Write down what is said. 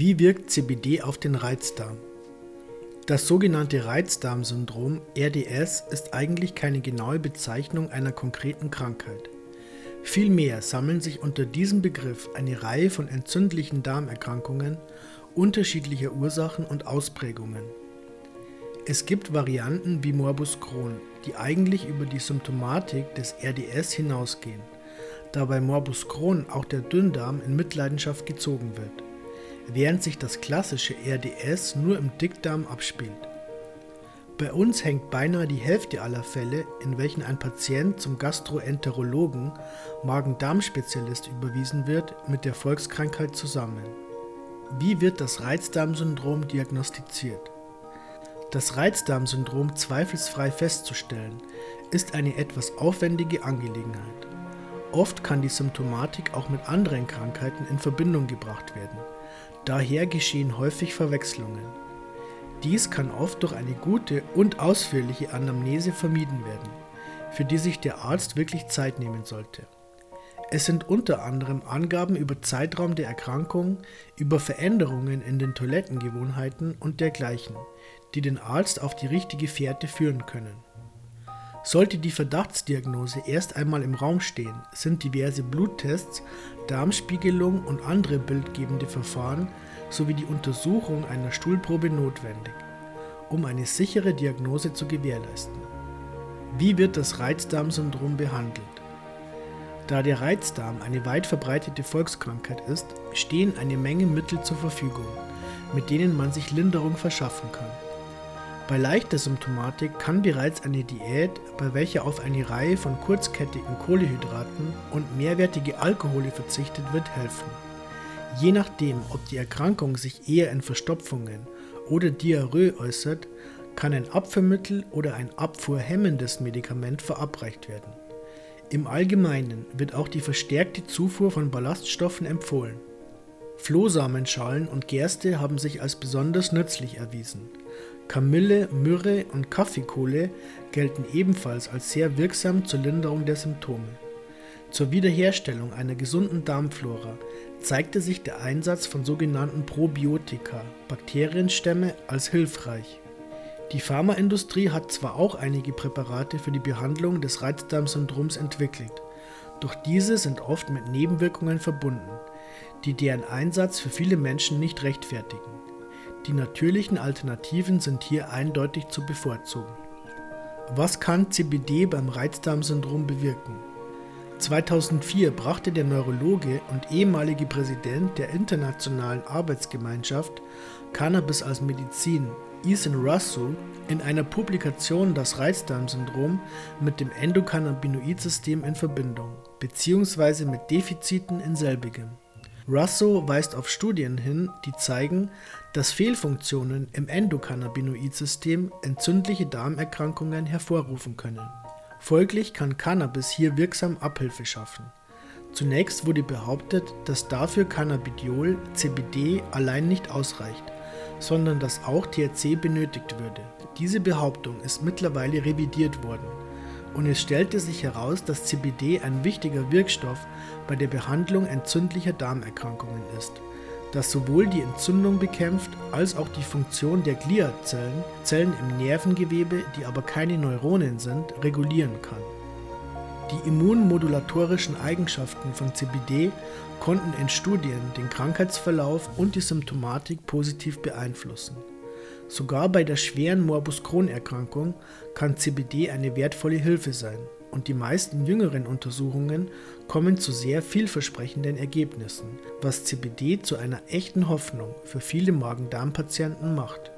Wie wirkt CBD auf den Reizdarm? Das sogenannte Reizdarmsyndrom RDS ist eigentlich keine genaue Bezeichnung einer konkreten Krankheit. Vielmehr sammeln sich unter diesem Begriff eine Reihe von entzündlichen Darmerkrankungen unterschiedlicher Ursachen und Ausprägungen. Es gibt Varianten wie Morbus Crohn, die eigentlich über die Symptomatik des RDS hinausgehen, da bei Morbus Crohn auch der Dünndarm in Mitleidenschaft gezogen wird während sich das klassische RDS nur im Dickdarm abspielt. Bei uns hängt beinahe die Hälfte aller Fälle, in welchen ein Patient zum Gastroenterologen, Magen-Darm-Spezialist überwiesen wird, mit der Volkskrankheit zusammen. Wie wird das Reizdarmsyndrom diagnostiziert? Das Reizdarmsyndrom zweifelsfrei festzustellen, ist eine etwas aufwendige Angelegenheit. Oft kann die Symptomatik auch mit anderen Krankheiten in Verbindung gebracht werden. Daher geschehen häufig Verwechslungen. Dies kann oft durch eine gute und ausführliche Anamnese vermieden werden, für die sich der Arzt wirklich Zeit nehmen sollte. Es sind unter anderem Angaben über Zeitraum der Erkrankung, über Veränderungen in den Toilettengewohnheiten und dergleichen, die den Arzt auf die richtige Fährte führen können. Sollte die Verdachtsdiagnose erst einmal im Raum stehen, sind diverse Bluttests, Darmspiegelung und andere bildgebende Verfahren sowie die Untersuchung einer Stuhlprobe notwendig, um eine sichere Diagnose zu gewährleisten. Wie wird das Reizdarmsyndrom behandelt? Da der Reizdarm eine weit verbreitete Volkskrankheit ist, stehen eine Menge Mittel zur Verfügung, mit denen man sich Linderung verschaffen kann. Bei leichter Symptomatik kann bereits eine Diät, bei welcher auf eine Reihe von kurzkettigen Kohlenhydraten und mehrwertige Alkohole verzichtet wird, helfen. Je nachdem, ob die Erkrankung sich eher in Verstopfungen oder Diarrhoe äußert, kann ein Abführmittel oder ein abfuhrhemmendes Medikament verabreicht werden. Im Allgemeinen wird auch die verstärkte Zufuhr von Ballaststoffen empfohlen. Flohsamenschalen und Gerste haben sich als besonders nützlich erwiesen. Kamille, Myrrhe und Kaffeekohle gelten ebenfalls als sehr wirksam zur Linderung der Symptome. Zur Wiederherstellung einer gesunden Darmflora zeigte sich der Einsatz von sogenannten Probiotika (Bakterienstämme) als hilfreich. Die Pharmaindustrie hat zwar auch einige Präparate für die Behandlung des Reizdarmsyndroms entwickelt, doch diese sind oft mit Nebenwirkungen verbunden, die deren Einsatz für viele Menschen nicht rechtfertigen die natürlichen Alternativen sind hier eindeutig zu bevorzugen. Was kann CBD beim Reizdarmsyndrom bewirken? 2004 brachte der Neurologe und ehemalige Präsident der Internationalen Arbeitsgemeinschaft Cannabis als Medizin, Ethan Russo, in einer Publikation das Reizdarmsyndrom mit dem Endokannabinoid-System in Verbindung, bzw. mit Defiziten in selbigem. Russo weist auf Studien hin, die zeigen, dass Fehlfunktionen im Endokannabinoid-System entzündliche Darmerkrankungen hervorrufen können. Folglich kann Cannabis hier wirksam Abhilfe schaffen. Zunächst wurde behauptet, dass dafür Cannabidiol (CBD) allein nicht ausreicht, sondern dass auch THC benötigt würde. Diese Behauptung ist mittlerweile revidiert worden und es stellte sich heraus, dass CBD ein wichtiger Wirkstoff bei der Behandlung entzündlicher Darmerkrankungen ist, das sowohl die Entzündung bekämpft als auch die Funktion der Gliazellen, Zellen im Nervengewebe, die aber keine Neuronen sind, regulieren kann. Die immunmodulatorischen Eigenschaften von CBD konnten in Studien den Krankheitsverlauf und die Symptomatik positiv beeinflussen. Sogar bei der schweren Morbus Crohn-Erkrankung kann CBD eine wertvolle Hilfe sein. Und die meisten jüngeren Untersuchungen kommen zu sehr vielversprechenden Ergebnissen, was CBD zu einer echten Hoffnung für viele Magen-Darm-Patienten macht